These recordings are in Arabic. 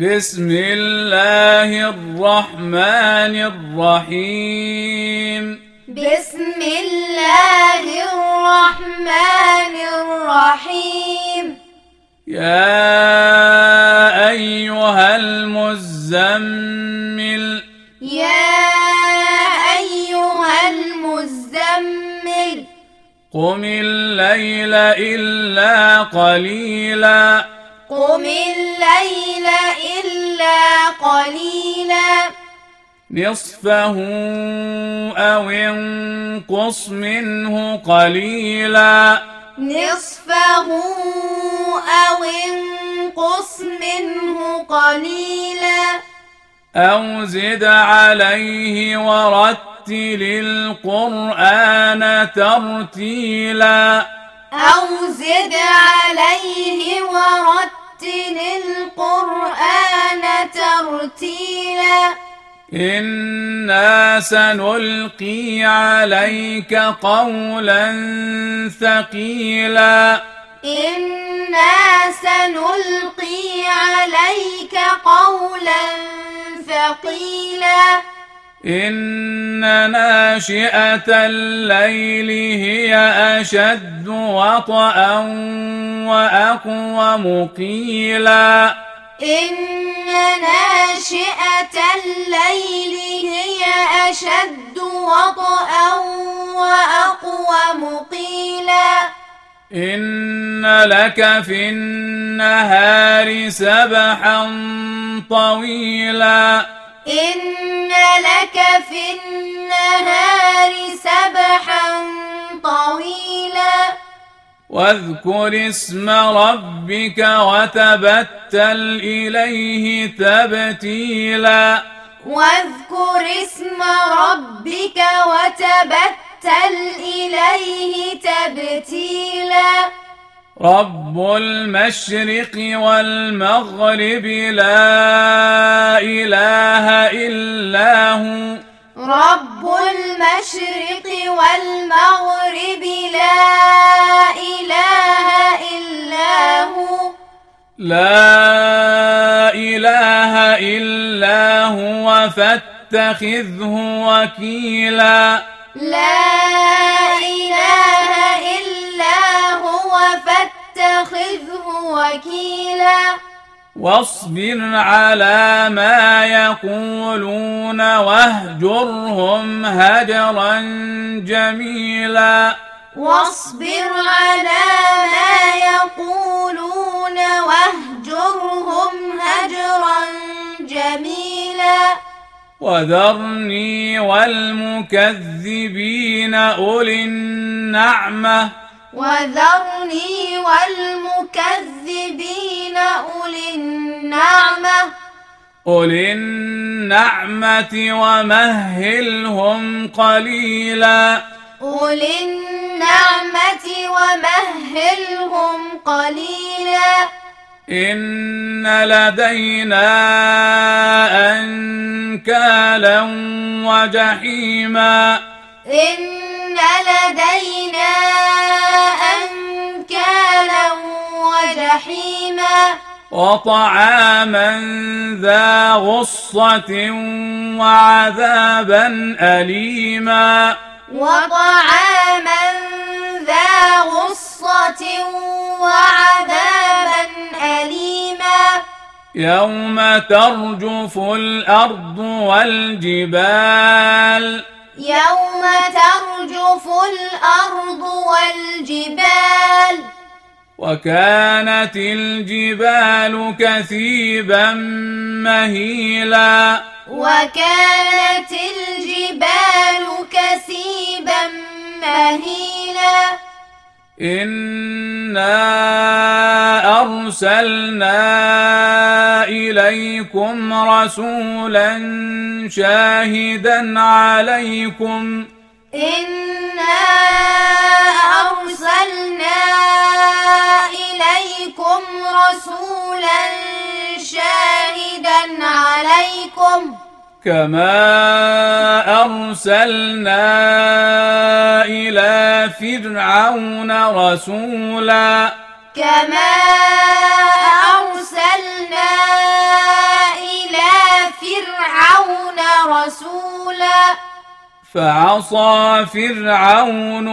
بسم الله الرحمن الرحيم. بسم الله الرحمن الرحيم. يا أيها المزمل. يا أيها المزمل. قم الليل إلا قليلا. قم الليل نصفه أو انقص منه قليلا. نصفه أو انقص منه قليلا. أو زد عليه ورتل القرآن ترتيلا. أو زد عليه ورتل القرآن ترتيلا. إنا سنلقي عليك قولا ثقيلا إنا سنلقي عليك قولا ثقيلا إن ناشئة الليل هي أشد وطئا وأقوم قيلا إن ناشئة الليل هي أشد وطئا وأقوم قيلا. إن لك في النهار سبحا طويلا. إن لك في النهار سبحا طويلا. واذكر اسم ربك وتبتل إليه تبتيلا. واذكر اسم ربك وتبتل إليه تبتيلا. رب المشرق والمغرب لا إله إلا هو. رب المشرق والمغرب لا لا إله إلا هو فاتخذه وكيلا. لا إله إلا هو فاتخذه وكيلا. واصبر على ما يقولون واهجرهم هجرا جميلا. واصبر على ما يقولون وذرني والمكذبين أولي النعمة. وذرني والمكذبين أولي النعمة. أولي النعمة ومهلهم قليلا. أولي النعمة ومهلهم قليلا. إن لدينا أنكالا وجحيما إن لدينا أنكالا وجحيما وطعاما ذا غصة وعذابا أليما وطعاما ذا غصة وعذابا يوم ترجف الأرض والجبال يوم ترجف الأرض والجبال وكانت الجبال كثيبا مهيلا وكانت الجبال كثيبا مهيلا إنا أرسلنا إليكم رسولا شاهدا عليكم إنا أرسلنا إليكم رسولا شاهدا عليكم كما أرسلنا إلى فرعون رسولا كما أرسلنا إلى فرعون رسولا فعصى فرعون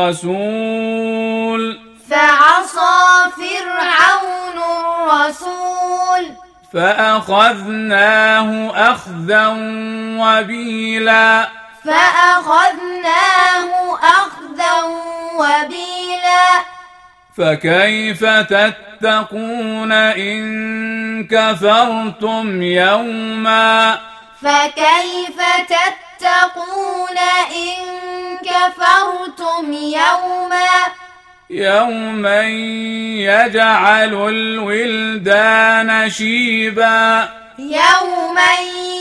الرسول فعصى فرعون الرسول فأخذناه أخذا وبيلا. فأخذناه أخذا وبيلا. فكيف تتقون إن كفرتم يوما؟ فكيف تتقون إن كفرتم يوما؟ يوما يجعل الولدان شيبا. يوما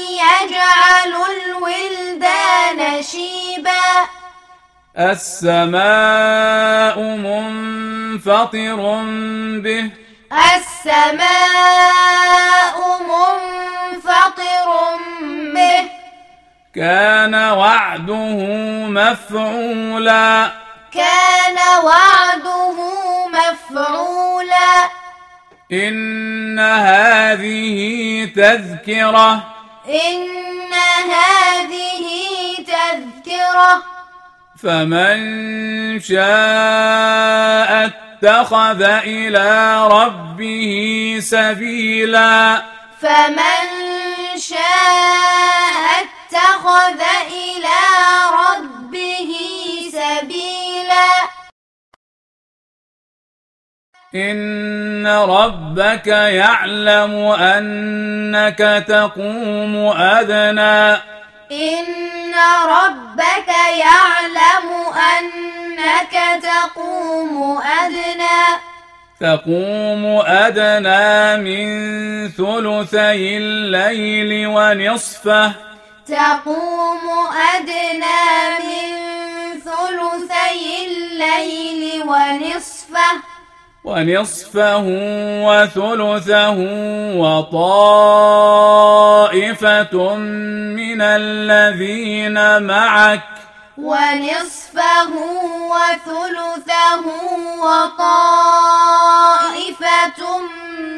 يجعل الولدان شيبا. السماء منفطر به. السماء منفطر به. كان وعده مفعولا. كان وعده مفعولا. إن هذه تذكرة. إن هذه تذكرة. فمن شاء اتخذ إلى ربه سبيلا. فمن شاء اتخذ إن ربك يعلم أنك تقوم أدنى. إن ربك يعلم أنك تقوم أدنى. تقوم أدنى من ثلثي الليل ونصفه. تقوم أدنى من ثلثي الليل ونصفه. ونصفه وثلثه وطائفة من الذين معك ونصفه وثلثه وطائفة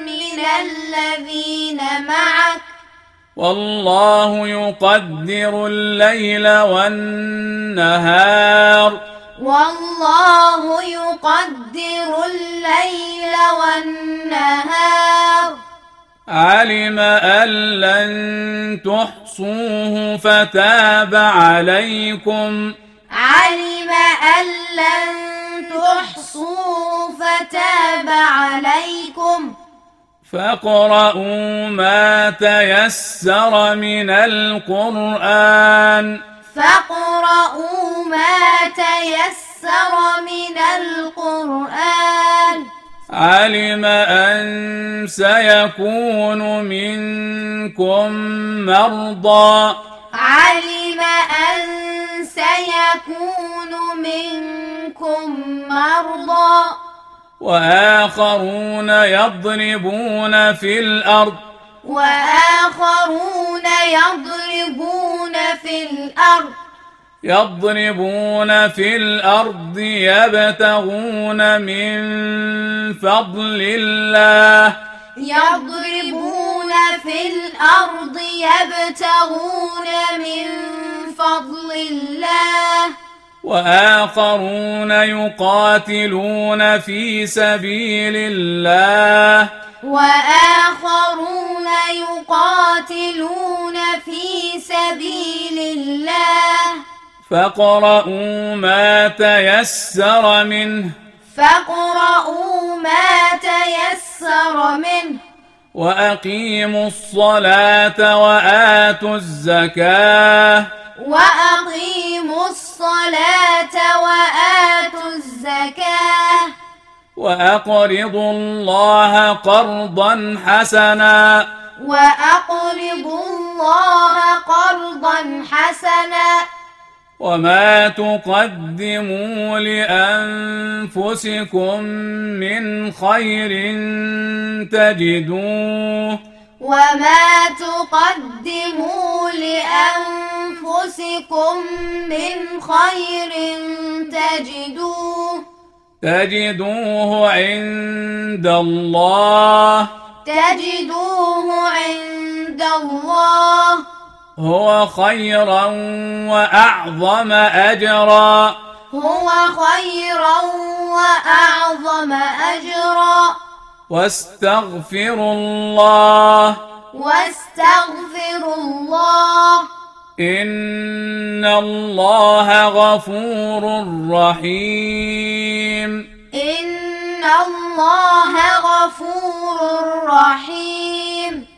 من الذين معك والله يقدر الليل والنهار والله يقدر الليل والنهار. علم أن لن تحصوه فتاب عليكم. علم أن لن تحصوا فتاب عليكم. فاقرؤوا ما تيسر من القرآن. فاقرؤوا ما تيسر من القرآن. علم أن سيكون منكم مرضى. علم أن سيكون منكم مرضى. وآخرون يضربون في الأرض. وآخرون يضربون في الأرض. يضربون في الأرض يبتغون من فضل الله. يضربون في الأرض يبتغون من فضل الله. وآخرون يقاتلون في سبيل الله. وآخرون يقاتلون في سبيل الله. فاقرؤوا ما تيسر منه. فاقرؤوا ما تيسر منه. وأقيموا الصلاة وآتوا الزكاة. وأقيموا الصلاة وآتوا الزكاة. وأقرضوا الله قرضا حسنا. وأقرضوا الله قرضا حسنا. وما تقدموا لأنفسكم من خير تجدوه. وما تقدموا لأنفسكم من خير تجدوه تجدوه عند الله. تجدوه عند الله. هو خيرا وأعظم أجرا. هو خيرا وأعظم أجرا. واستغفر الله. واستغفر الله. إن الله غفور رحيم. إن الله غفور رحيم.